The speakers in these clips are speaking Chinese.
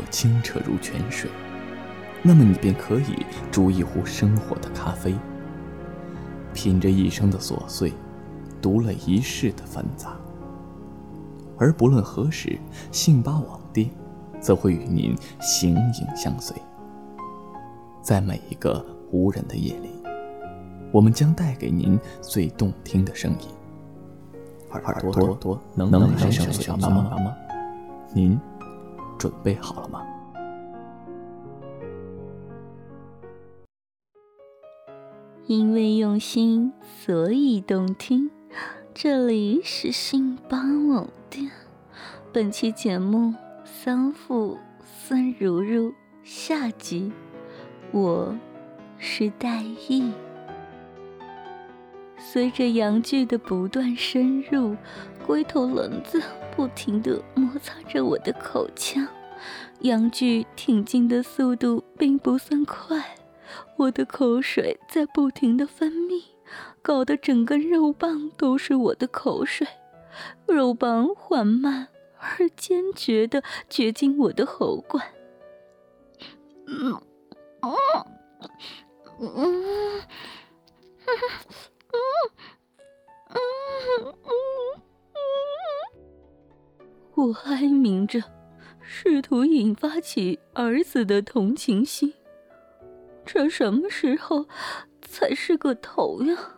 若清澈如泉水，那么你便可以煮一壶生活的咖啡，品着一生的琐碎，读了一世的繁杂。而不论何时，信巴网店则会与您形影相随。在每一个无人的夜里，我们将带给您最动听的声音。耳朵朵能能能声小妈妈吗？您准备好了吗？因为用心，所以动听。这里是信邦网店。本期节目《丧父孙如如》下集，我是戴意。随着阳具的不断深入，龟头轮子不停地摩擦着我的口腔，阳具挺进的速度并不算快，我的口水在不停的分泌，搞得整根肉棒都是我的口水，肉棒缓慢而坚决的掘进我的喉管。嗯，哦，嗯。我哀鸣着，试图引发起儿子的同情心。这什么时候才是个头呀？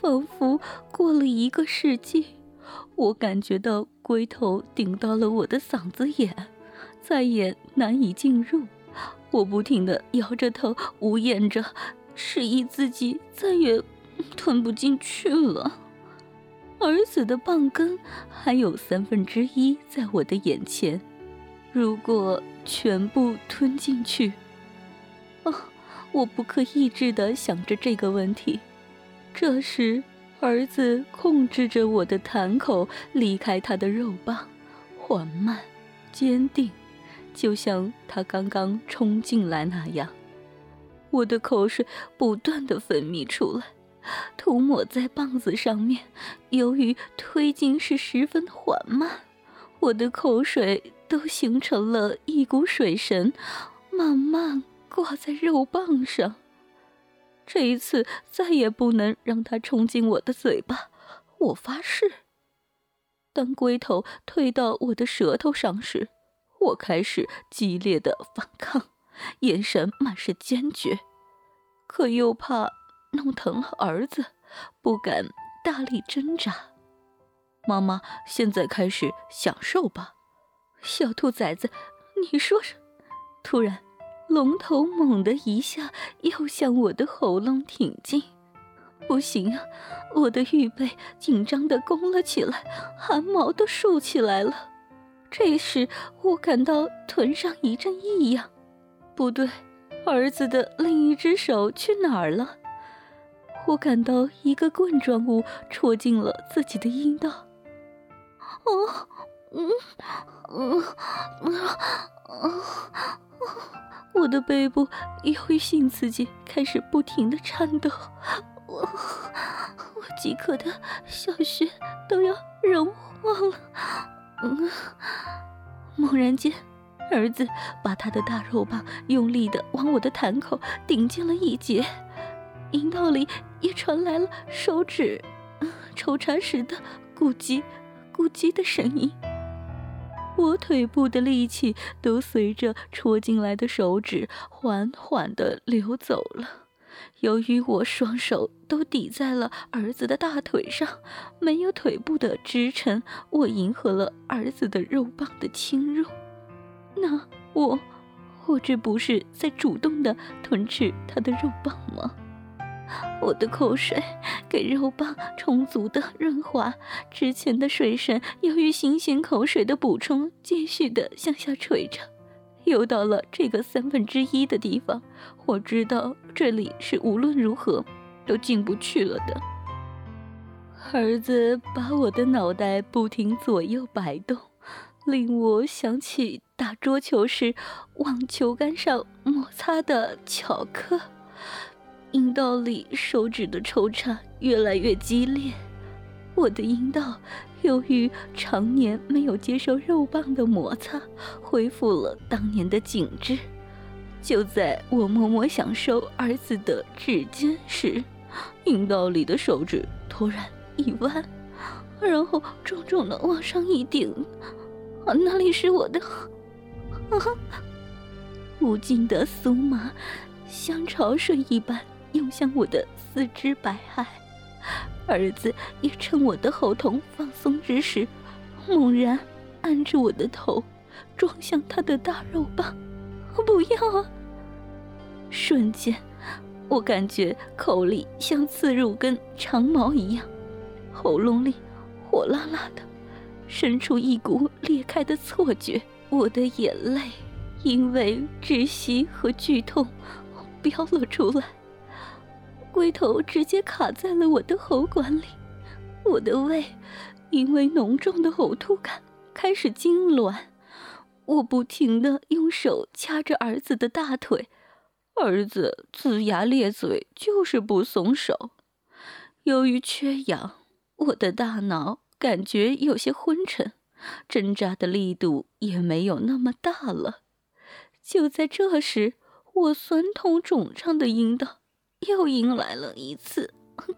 仿佛过了一个世纪，我感觉到龟头顶到了我的嗓子眼，再也难以进入。我不停的摇着头，呜咽着，示意自己再也吞不进去了。儿子的棒根还有三分之一在我的眼前，如果全部吞进去，啊！我不可抑制的想着这个问题。这时，儿子控制着我的痰口离开他的肉棒，缓慢、坚定，就像他刚刚冲进来那样。我的口水不断的分泌出来。涂抹在棒子上面，由于推进是十分缓慢，我的口水都形成了一股水神，慢慢挂在肉棒上。这一次再也不能让它冲进我的嘴巴，我发誓。当龟头推到我的舌头上时，我开始激烈的反抗，眼神满是坚决，可又怕。弄疼了儿子，不敢大力挣扎。妈妈，现在开始享受吧，小兔崽子，你说说。突然，龙头猛地一下，又向我的喉咙挺进。不行啊，我的玉背紧张的弓了起来，汗毛都竖起来了。这时，我感到臀上一阵异样，不对，儿子的另一只手去哪儿了？我感到一个棍状物戳进了自己的阴道。哦，嗯，嗯，嗯，嗯我的背部由于性刺激开始不停的颤抖，我，我饥渴的小穴都要融化了。嗯，猛然间，儿子把他的大肉棒用力的往我的痰口顶进了一截。阴道里也传来了手指抽插时的咕叽咕叽的声音，我腿部的力气都随着戳进来的手指缓缓地流走了。由于我双手都抵在了儿子的大腿上，没有腿部的支撑，我迎合了儿子的肉棒的侵入。那我，我这不是在主动的吞吃他的肉棒吗？我的口水给肉棒充足的润滑，之前的水神由于新鲜口水的补充，继续的向下垂着，游到了这个三分之一的地方。我知道这里是无论如何都进不去了的。儿子把我的脑袋不停左右摆动，令我想起打桌球时往球杆上摩擦的巧克。阴道里手指的抽插越来越激烈，我的阴道由于常年没有接受肉棒的摩擦，恢复了当年的紧致。就在我默默享受儿子的指尖时，阴道里的手指突然一弯，然后重重的往上一顶，啊，那里是我的，啊，无尽的酥麻像潮水一般涌向我的四肢百骸。儿子也趁我的喉头放松之时，猛然按住我的头，撞向他的大肉棒。不要啊！瞬间，我感觉口里像刺入根长矛一样，喉咙里火辣辣的，生出一股裂开的错觉。我的眼泪因为窒息和剧痛飙了出来。龟头直接卡在了我的喉管里，我的胃因为浓重的呕吐感开始痉挛，我不停的用手掐着儿子的大腿，儿子龇牙咧嘴就是不松手。由于缺氧，我的大脑感觉有些昏沉，挣扎的力度也没有那么大了。就在这时，我酸痛肿胀的阴道。又迎来了一次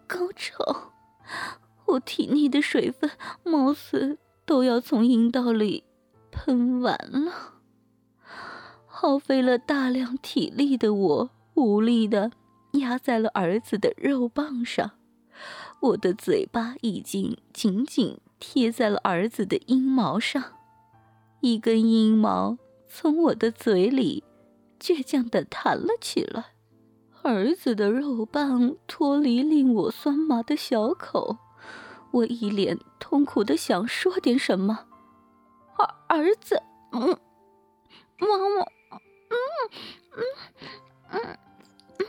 高潮，我体内的水分貌似都要从阴道里喷完了。耗费了大量体力的我，无力的压在了儿子的肉棒上，我的嘴巴已经紧紧贴在了儿子的阴毛上，一根阴毛从我的嘴里倔强的弹了起来。儿子的肉棒脱离令我酸麻的小口，我一脸痛苦的想说点什么。儿儿子，嗯，妈妈，嗯嗯嗯嗯，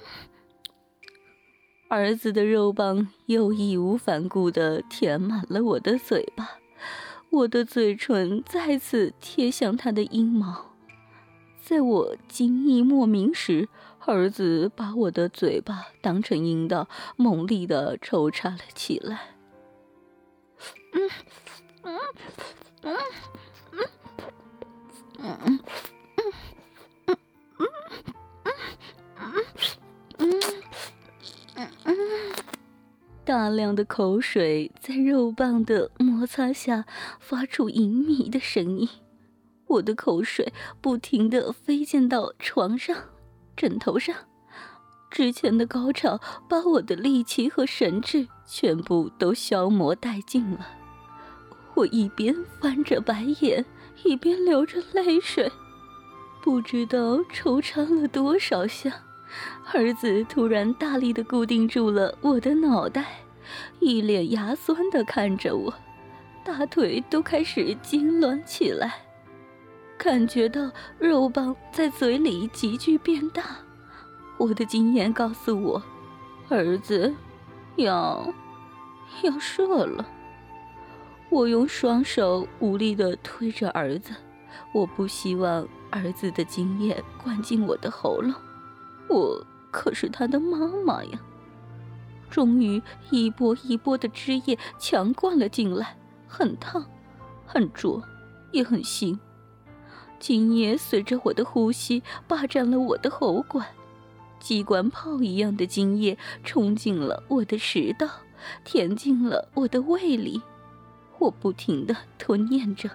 儿子的肉棒又义无反顾的填满了我的嘴巴，我的嘴唇再次贴向他的阴毛，在我惊异莫名时。儿子把我的嘴巴当成阴道，猛力的抽插了起来。嗯嗯嗯嗯嗯嗯嗯嗯嗯嗯大量的口水在肉棒的摩擦下发出淫靡的声音，我的口水不停的飞溅到床上。枕头上，之前的高潮把我的力气和神智全部都消磨殆尽了。我一边翻着白眼，一边流着泪水，不知道抽插了多少下。儿子突然大力的固定住了我的脑袋，一脸牙酸的看着我，大腿都开始痉挛起来。感觉到肉棒在嘴里急剧变大，我的经验告诉我，儿子要要射了。我用双手无力地推着儿子，我不希望儿子的精液灌进我的喉咙，我可是他的妈妈呀。终于，一波一波的汁液强灌了进来，很烫，很浊，也很腥。精液随着我的呼吸霸占了我的喉管，机关炮一样的精液冲进了我的食道，填进了我的胃里。我不停地吞咽着，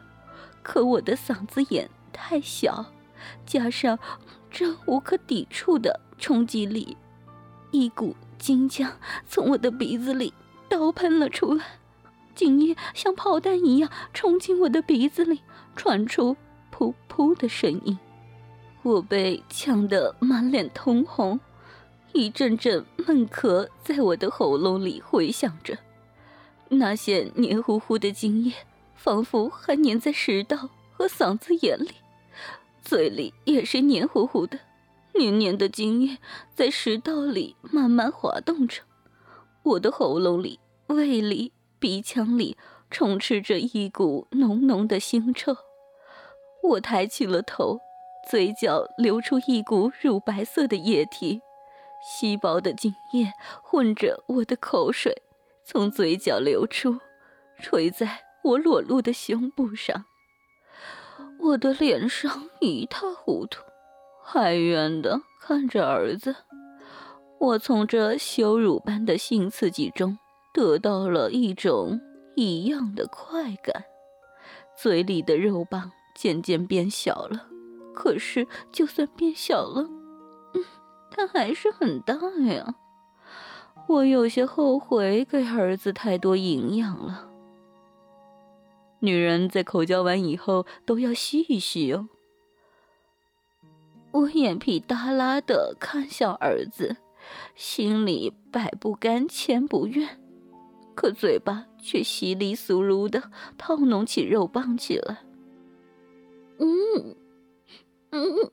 可我的嗓子眼太小，加上这无可抵触的冲击力，一股精浆从我的鼻子里倒喷了出来，精液像炮弹一样冲进我的鼻子里，传出。噗噗的声音，我被呛得满脸通红，一阵阵闷咳在我的喉咙里回响着。那些黏糊糊的精液，仿佛还粘在食道和嗓子眼里，嘴里也是黏糊糊的，黏黏的精液在食道里慢慢滑动着。我的喉咙里、胃里、鼻腔里充斥着一股浓浓的腥臭。我抬起了头，嘴角流出一股乳白色的液体，稀薄的精液混着我的口水从嘴角流出，垂在我裸露的胸部上。我的脸上一塌糊涂，哀怨的看着儿子。我从这羞辱般的性刺激中得到了一种异样的快感，嘴里的肉棒渐渐变小了。可是，就算变小了，嗯，它还是很大呀。我有些后悔给儿子太多营养了。女人在口交完以后都要吸一吸哦。我眼皮耷拉的看向儿子，心里百不甘，千不愿，可嘴巴却稀里酥噜的套弄起肉棒起来。嗯嗯，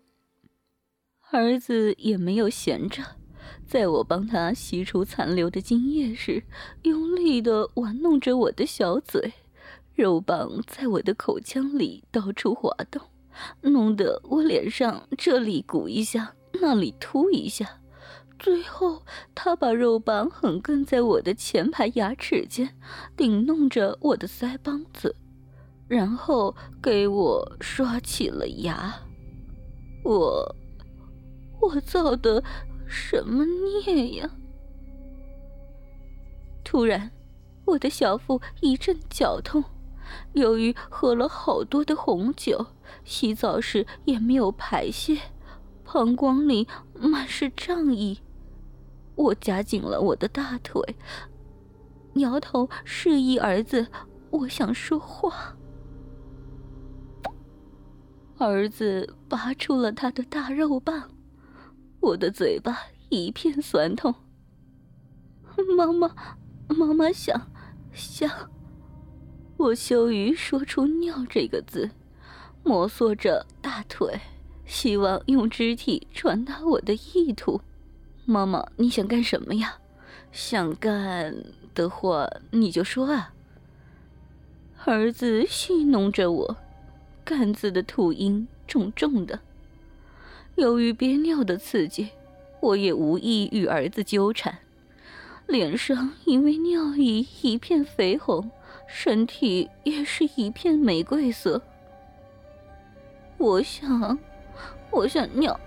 儿子也没有闲着。在我帮他吸出残留的精液时，用力的玩弄着我的小嘴，肉棒在我的口腔里到处滑动，弄得我脸上这里鼓一下，那里凸一下。最后，他把肉棒横亘在我的前排牙齿间，顶弄着我的腮帮子，然后给我刷起了牙。我，我造的。什么孽呀！突然，我的小腹一阵绞痛，由于喝了好多的红酒，洗澡时也没有排泄，膀胱里满是胀意。我夹紧了我的大腿，摇头示意儿子，我想说话。儿子拔出了他的大肉棒。我的嘴巴一片酸痛。妈妈，妈妈想，想。我羞于说出“尿”这个字，摩挲着大腿，希望用肢体传达我的意图。妈妈，你想干什么呀？想干的话，你就说啊。儿子戏弄着我，干子的吐音重重的。由于憋尿的刺激，我也无意与儿子纠缠，脸上因为尿意一片绯红，身体也是一片玫瑰色。我想，我想尿。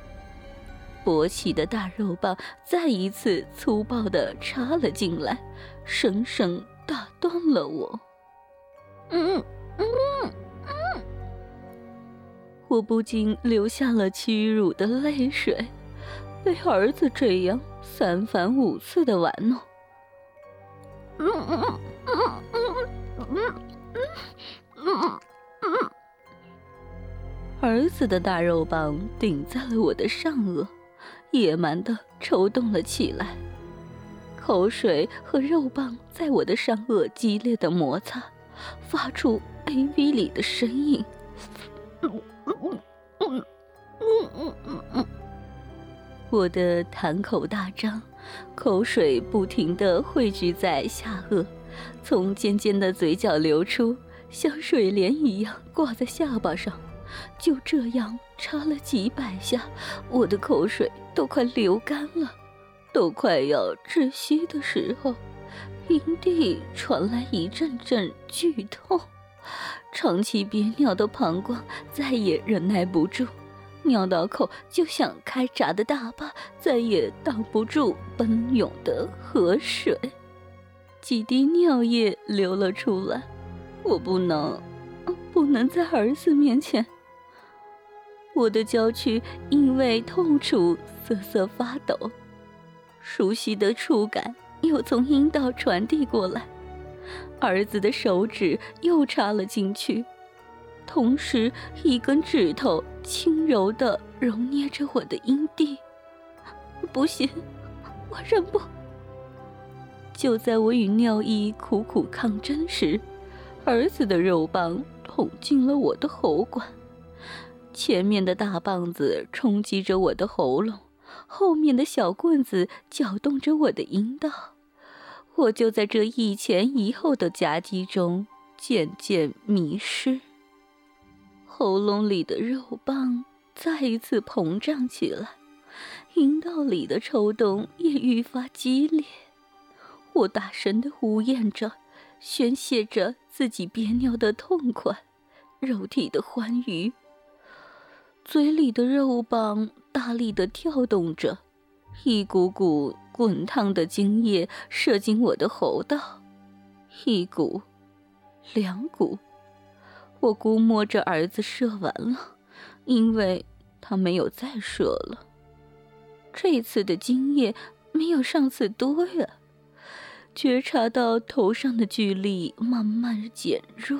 勃起的大肉棒再一次粗暴地插了进来，生生打断了我。嗯嗯。我不禁流下了屈辱的泪水，被儿子这样三番五次的玩弄。儿子的大肉棒顶在了我的上颚，野蛮的抽动了起来，口水和肉棒在我的上颚激烈的摩擦，发出 A V 里的声音。我的痰口大张，口水不停的汇聚在下颚，从尖尖的嘴角流出，像水帘一样挂在下巴上。就这样插了几百下，我的口水都快流干了，都快要窒息的时候，营地传来一阵阵剧痛。长期憋尿的膀胱再也忍耐不住，尿道口就像开闸的大坝，再也挡不住奔涌的河水。几滴尿液流了出来，我不能，不能在儿子面前。我的娇躯因为痛楚瑟瑟发抖，熟悉的触感又从阴道传递过来。儿子的手指又插了进去，同时一根指头轻柔地揉捏着我的阴蒂。不行，我忍不。就在我与尿意苦苦抗争时，儿子的肉棒捅进了我的喉管，前面的大棒子冲击着我的喉咙，后面的小棍子搅动着我的阴道。我就在这一前一后的夹击中渐渐迷失，喉咙里的肉棒再一次膨胀起来，阴道里的抽动也愈发激烈。我大声的呼咽着，宣泄着自己憋尿的痛快，肉体的欢愉。嘴里的肉棒大力的跳动着，一股股滚烫的精液射进我的喉道，一股，两股。我估摸着儿子射完了，因为他没有再射了。这次的精液没有上次多呀。觉察到头上的巨力慢慢减弱，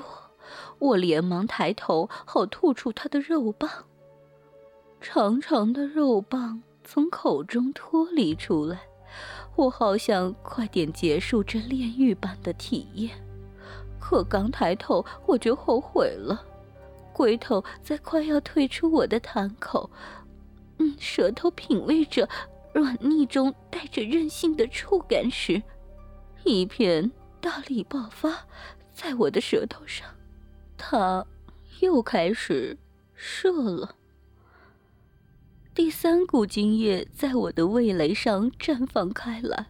我连忙抬头，好吐出他的肉棒。长长的肉棒从口中脱离出来，我好想快点结束这炼狱般的体验。可刚抬头，我就后悔了。龟头在快要退出我的潭口，嗯，舌头品味着软腻中带着韧性的触感时。一片大力爆发在我的舌头上，它又开始射了。第三股精液在我的味蕾上绽放开来，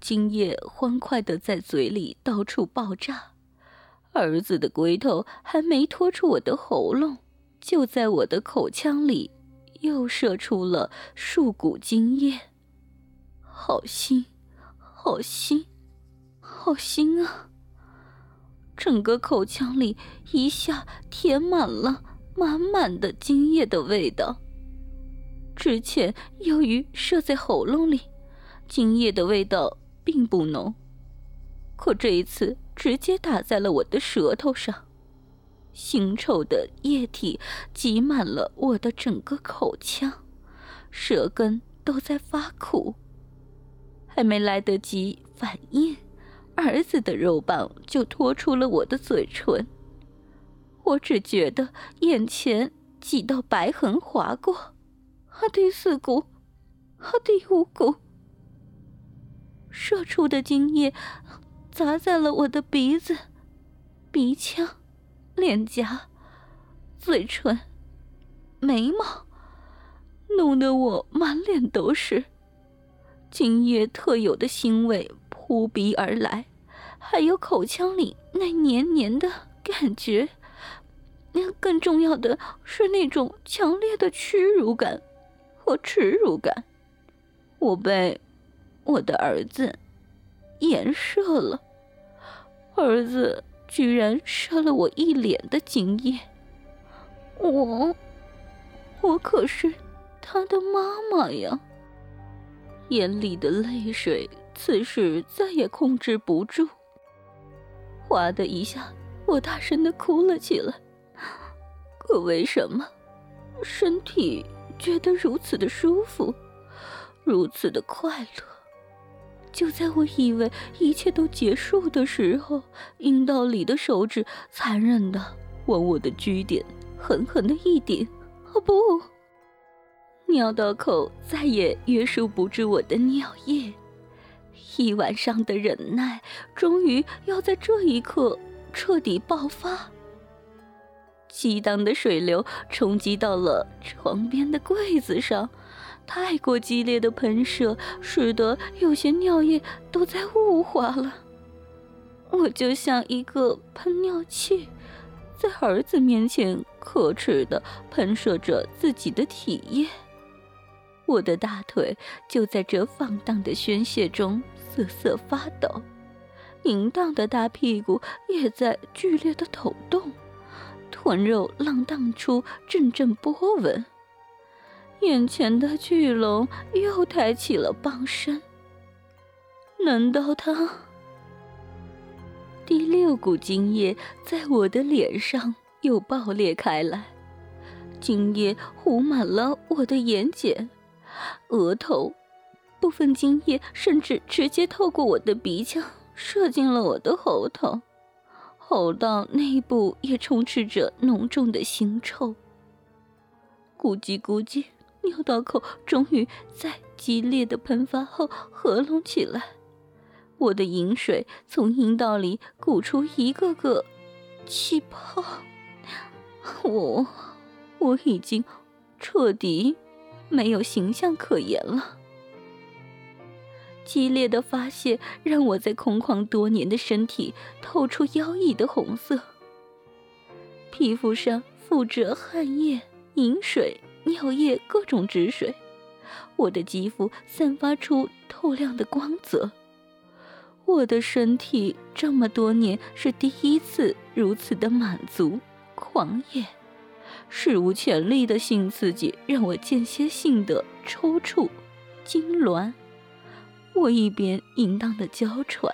精液欢快的在嘴里到处爆炸。儿子的龟头还没拖出我的喉咙，就在我的口腔里又射出了数股精液。好腥，好腥！好腥啊！整个口腔里一下填满了满满的精液的味道。之前由于射在喉咙里，精液的味道并不浓，可这一次直接打在了我的舌头上，腥臭的液体挤满了我的整个口腔，舌根都在发苦，还没来得及反应。儿子的肉棒就拖出了我的嘴唇，我只觉得眼前几道白痕划过，啊，第四股，啊，第五股，射出的精液砸在了我的鼻子、鼻腔、脸颊、嘴唇、眉毛，弄得我满脸都是精液特有的腥味。扑鼻而来，还有口腔里那黏黏的感觉，更重要的是那种强烈的屈辱感和耻辱感。我被我的儿子颜射了，儿子居然射了我一脸的精液，我，我可是他的妈妈呀，眼里的泪水。此时再也控制不住，哗的一下，我大声的哭了起来。可为什么身体觉得如此的舒服，如此的快乐？就在我以为一切都结束的时候，阴道里的手指残忍的往我的居点狠狠的一顶。哦不，尿道口再也约束不住我的尿液。一晚上的忍耐，终于要在这一刻彻底爆发。激荡的水流冲击到了床边的柜子上，太过激烈的喷射，使得有些尿液都在雾化了。我就像一个喷尿器，在儿子面前可耻的喷射着自己的体液。我的大腿就在这放荡的宣泄中瑟瑟发抖，淫荡的大屁股也在剧烈的抖动，魂肉浪荡出阵阵波纹。眼前的巨龙又抬起了棒身，难道他？第六股精液在我的脸上又爆裂开来，精液糊满了我的眼睑。额头部分精液甚至直接透过我的鼻腔射进了我的喉头，喉道内部也充斥着浓重的腥臭。咕叽咕叽，尿道口终于在激烈的喷发后合拢起来，我的饮水从阴道里鼓出一个个气泡，我我已经彻底。没有形象可言了。激烈的发泄让我在空旷多年的身体透出妖异的红色，皮肤上附着汗液、饮水、尿液各种汁水，我的肌肤散发出透亮的光泽。我的身体这么多年是第一次如此的满足、狂野，史无前例的性刺激让我间歇性的抽搐、痉挛。我一边淫荡的娇喘，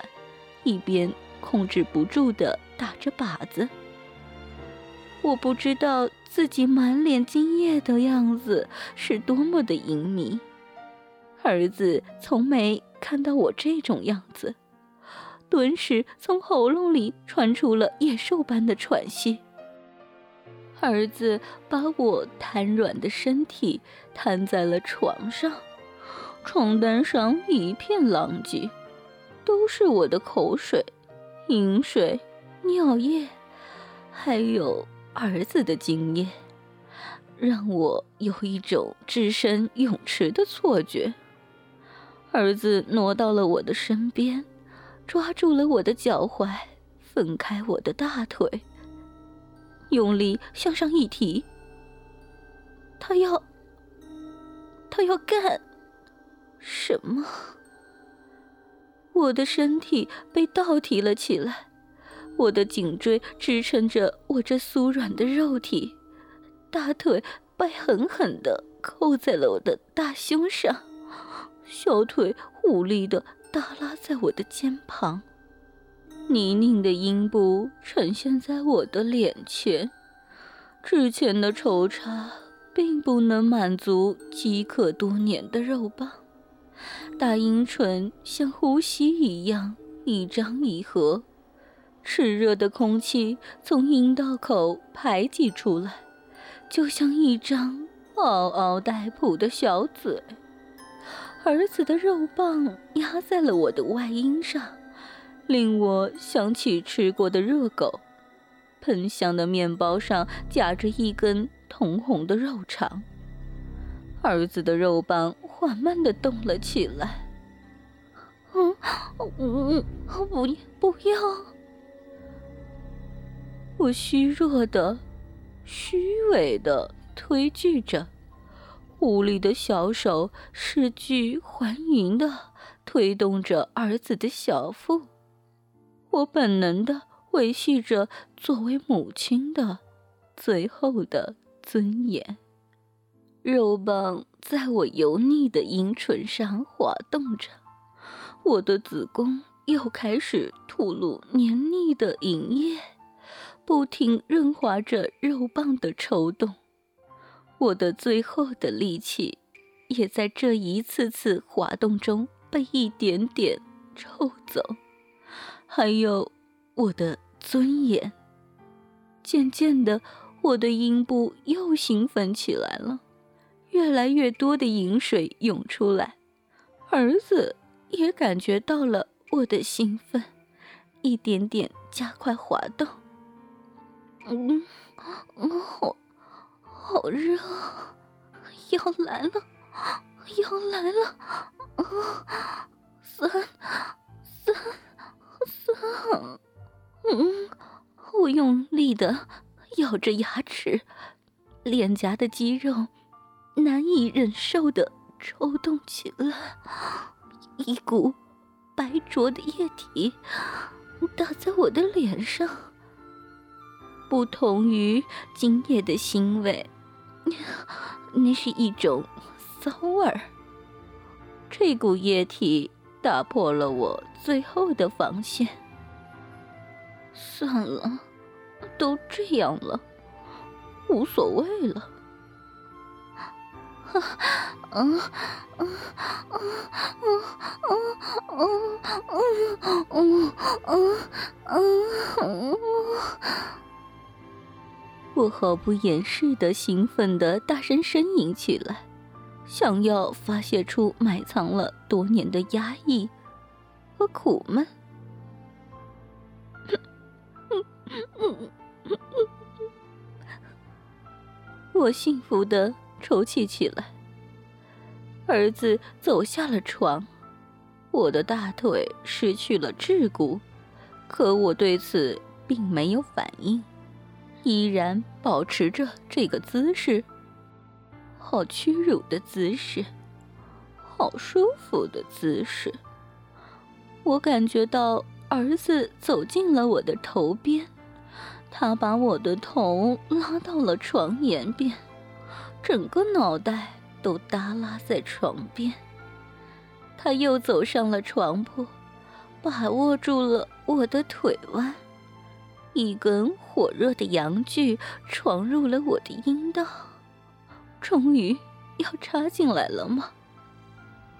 一边控制不住的打着靶子。我不知道自己满脸精液的样子是多么的淫靡，儿子从没看到我这种样子。顿时，从喉咙里传出了野兽般的喘息。儿子把我瘫软的身体瘫在了床上，床单上一片狼藉，都是我的口水、饮水、尿液，还有儿子的精液，让我有一种置身泳池的错觉。儿子挪到了我的身边。抓住了我的脚踝，分开我的大腿，用力向上一提。他要，他要干什么？我的身体被倒提了起来，我的颈椎支撑着我这酥软的肉体，大腿被狠狠地扣在了我的大胸上，小腿无力的。耷拉在我的肩膀，泥泞的阴部呈现在我的脸前。之前的惆怅并不能满足饥渴多年的肉棒，大阴唇像呼吸一样一张一合，炽热的空气从阴道口排挤出来，就像一张嗷嗷待哺的小嘴。儿子的肉棒压在了我的外阴上，令我想起吃过的热狗。喷香的面包上夹着一根通红的肉肠。儿子的肉棒缓慢的动了起来。嗯，嗯，不，不要！我虚弱的、虚伪的推拒着。无力的小手视拒还迎的推动着儿子的小腹，我本能的维系着作为母亲的最后的尊严。肉棒在我油腻的阴唇上滑动着，我的子宫又开始吐露黏腻的淫液，不停润滑着肉棒的抽动。我的最后的力气，也在这一次次滑动中被一点点抽走，还有我的尊严。渐渐的，我的阴部又兴奋起来了，越来越多的饮水涌出来，儿子也感觉到了我的兴奋，一点点加快滑动。嗯，好。好热，要来了，要来了！啊，酸，酸，酸！嗯，我用力的咬着牙齿，脸颊的肌肉难以忍受的抽动起来，一股白浊的液体打在我的脸上。不同于今夜的腥味。那是一种骚味儿。这股液体打破了我最后的防线。算了，都这样了，无所谓了。啊啊啊啊啊啊啊啊啊啊！我毫不掩饰的兴奋的大声呻吟起来，想要发泄出埋藏了多年的压抑和苦闷。我幸福的抽泣起来。儿子走下了床，我的大腿失去了桎梏，可我对此并没有反应，依然保持着这个姿势。好屈辱的姿势，好舒服的姿势。我感觉到儿子走进了我的头边，他把我的头拉到了床沿边，整个脑袋都耷拉在床边。他又走上了床铺，把握住了我的腿弯，一根火热的阳具闯入了我的阴道，终于要插进来了吗？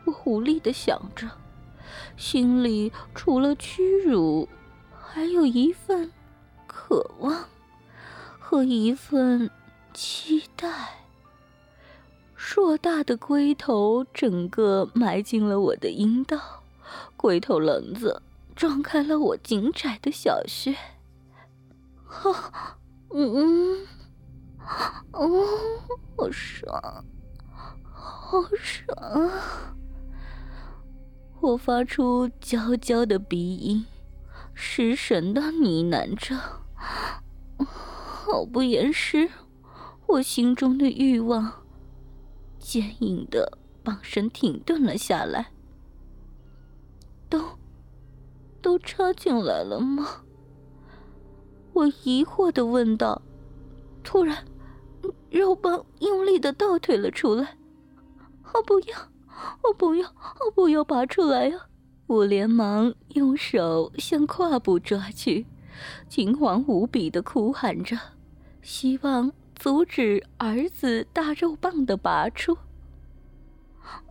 我无力的想着，心里除了屈辱，还有一份渴望和一份期待。硕大的龟头整个埋进了我的阴道，龟头棱子撞开了我紧窄的小穴。哈，嗯，哦，好爽，好爽！我发出娇娇的鼻音，失神的呢喃着，好不掩饰我心中的欲望。坚硬的棒身停顿了下来，都都插进来了吗？我疑惑的问道。突然，肉棒用力的倒退了出来。我不要，我不要，我不要拔出来呀！我连忙用手向胯部抓去，惊慌无比的哭喊着，希望。阻止儿子大肉棒的拔出。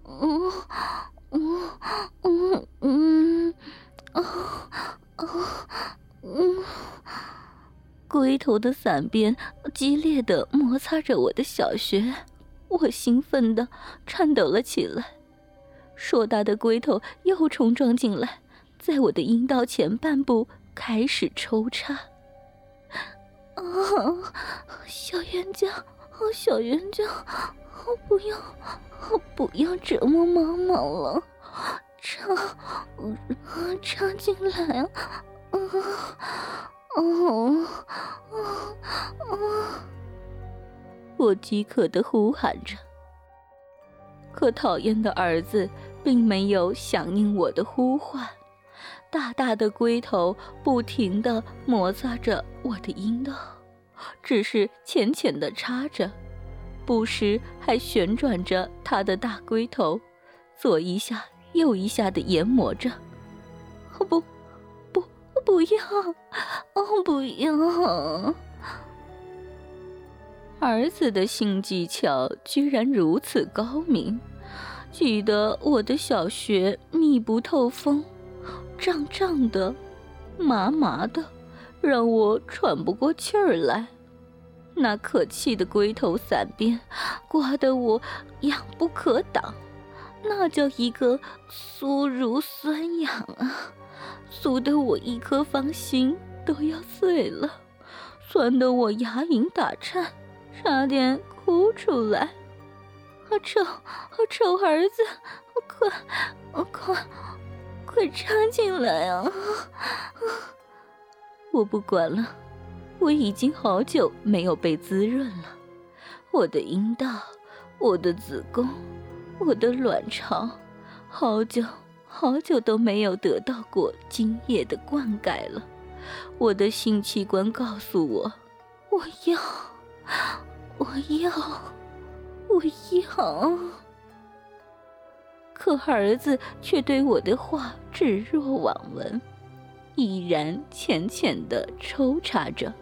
嗯嗯嗯嗯啊啊嗯，龟头的伞边激烈的摩擦着我的小穴，我兴奋的颤抖了起来。硕大的龟头又冲撞进来，在我的阴道前半部开始抽插。啊，小冤家，小冤家，我不要，我不要折磨妈妈了，插，插进来啊！啊，啊啊！我饥渴的呼喊着，可讨厌的儿子并没有响应我的呼唤。大大的龟头不停地摩擦着我的阴道，只是浅浅地插着，不时还旋转着他的大龟头，左一下右一下地研磨着。不，不，不要，哦，不要！儿子的性技巧居然如此高明，挤得我的小穴密不透风。胀胀的，麻麻的，让我喘不过气儿来。那可气的龟头伞边，刮得我痒不可挡。那叫一个酥如酸痒啊，酥得我一颗芳心都要碎了，酸得我牙龈打颤，差点哭出来。好丑，好丑，儿子，快，快！快插进来啊！我不管了，我已经好久没有被滋润了。我的阴道，我的子宫，我的卵巢，好久好久都没有得到过精液的灌溉了。我的性器官告诉我，我要，我要，我要。可儿子却对我的话置若罔闻，依然浅浅的抽插着，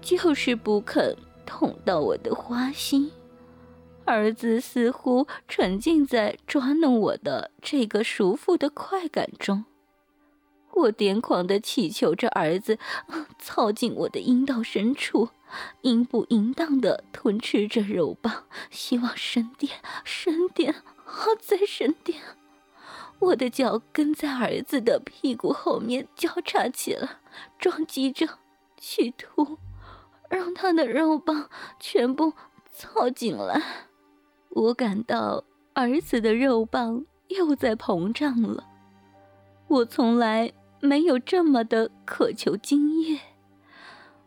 就是不肯捅到我的花心。儿子似乎沉浸在抓弄我的这个舒服的快感中，我癫狂的祈求着儿子 操进我的阴道深处，阴不淫荡的吞吃着肉棒，希望深点，深点。好再深点！我的脚跟在儿子的屁股后面交叉起来，撞击着，企图让他的肉棒全部凑进来。我感到儿子的肉棒又在膨胀了，我从来没有这么的渴求精液。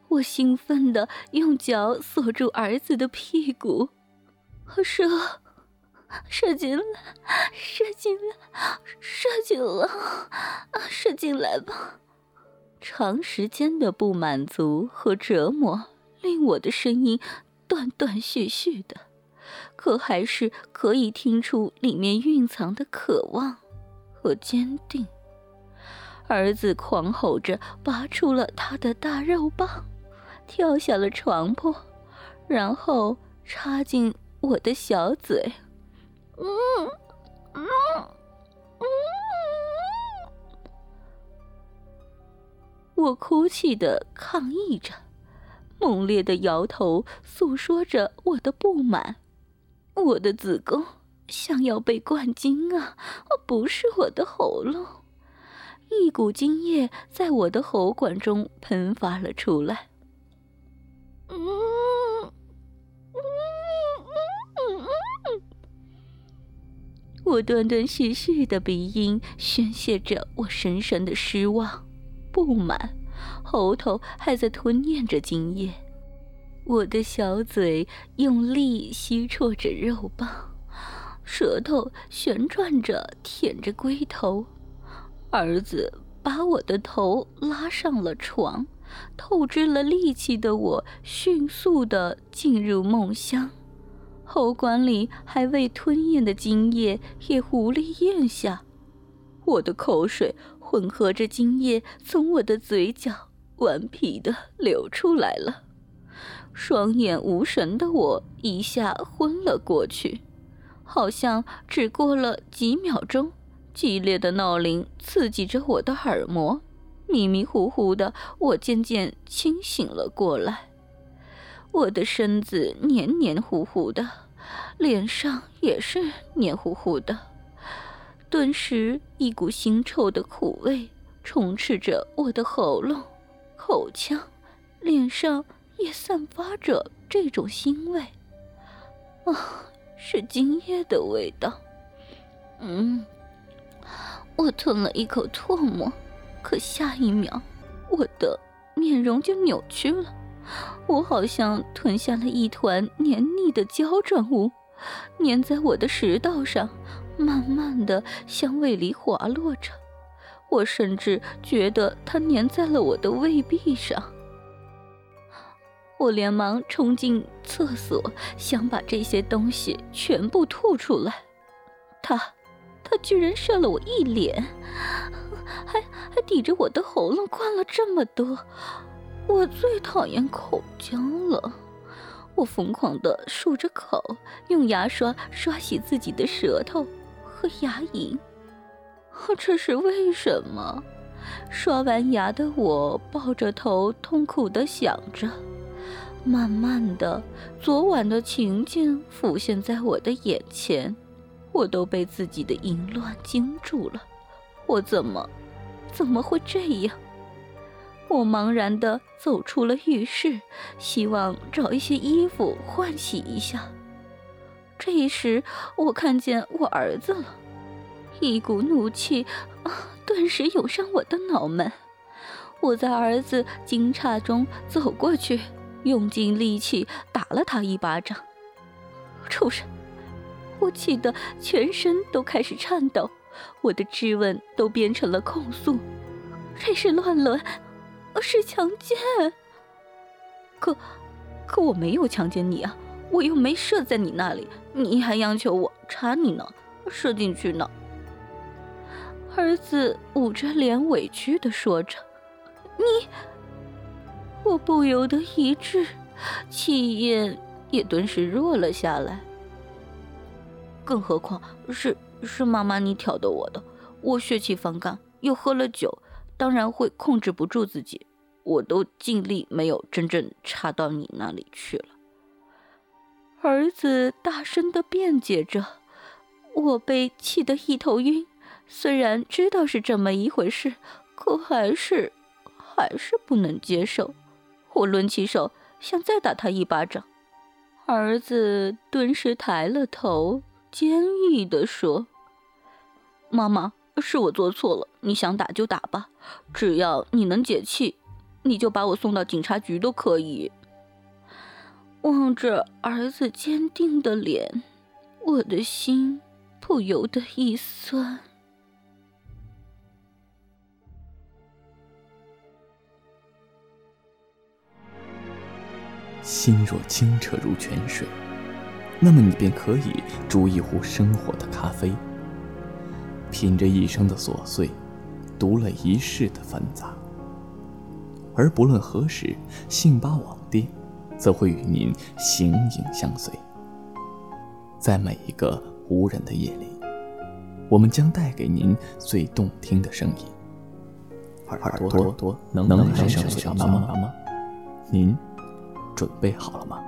我兴奋的用脚锁住儿子的屁股，射，射进来，射进来，射进了，射进来吧。长时间的不满足和折磨，令我的声音断断续续的，可还是可以听出里面蕴藏的渴望和坚定。儿子狂吼着，拔出了他的大肉棒。跳下了床铺，然后插进我的小嘴，我哭泣的抗议着，猛烈的摇头，诉说着我的不满。我的子宫像要被灌精啊！不是我的喉咙，一股精液在我的喉管中喷发了出来。嗯我断断续续的鼻音宣泄着我深深的失望、不满，喉头还在吞咽着精液。我的小嘴用力吸啜着肉棒，舌头旋转着舔着龟头。儿子把我的头拉上了床。透支了力气的我，迅速的进入梦乡，喉管里还未吞咽的精液也无力咽下，我的口水混合着精液从我的嘴角顽皮的流出来了，双眼无神的我一下昏了过去，好像只过了几秒钟，激烈的闹铃刺激着我的耳膜。迷迷糊糊的，我渐渐清醒了过来。我的身子黏黏糊糊的，脸上也是黏糊糊的。顿时，一股腥臭的苦味充斥着我的喉咙、口腔，脸上也散发着这种腥味。啊，是精液的味道。嗯，我吞了一口唾沫。可下一秒，我的面容就扭曲了，我好像吞下了一团黏腻的胶状物，粘在我的食道上，慢慢的向胃里滑落着。我甚至觉得它粘在了我的胃壁上。我连忙冲进厕所，想把这些东西全部吐出来。他，他居然射了我一脸。还还抵着我的喉咙灌了这么多，我最讨厌口交了。我疯狂地漱着口，用牙刷刷洗自己的舌头和牙龈。这是为什么？刷完牙的我抱着头，痛苦地想着。慢慢的，昨晚的情景浮现在我的眼前，我都被自己的淫乱惊住了。我怎么？怎么会这样？我茫然地走出了浴室，希望找一些衣服换洗一下。这时，我看见我儿子了，一股怒气啊，顿时涌上我的脑门。我在儿子惊诧中走过去，用尽力气打了他一巴掌。畜生！我气得全身都开始颤抖。我的质问都变成了控诉，这是乱伦，是强奸。可，可我没有强奸你啊，我又没射在你那里，你还央求我插你呢，射进去呢。儿子捂着脸委屈的说着：“你……”我不由得一滞，气焰也顿时弱了下来。更何况是……是妈妈你挑逗我的，我血气方刚，又喝了酒，当然会控制不住自己。我都尽力没有真正插到你那里去了。儿子大声的辩解着，我被气得一头晕。虽然知道是这么一回事，可还是还是不能接受。我抡起手想再打他一巴掌，儿子顿时抬了头，坚毅地说。妈妈，是我做错了，你想打就打吧，只要你能解气，你就把我送到警察局都可以。望着儿子坚定的脸，我的心不由得一酸。心若清澈如泉水，那么你便可以煮一壶生活的咖啡，品着一生的琐碎，读了一世的繁杂。而不论何时，信巴网店则会与您形影相随。在每一个无人的夜里，我们将带给您最动听的声音。耳朵多能能让声小妈妈吗？您。准备好了吗？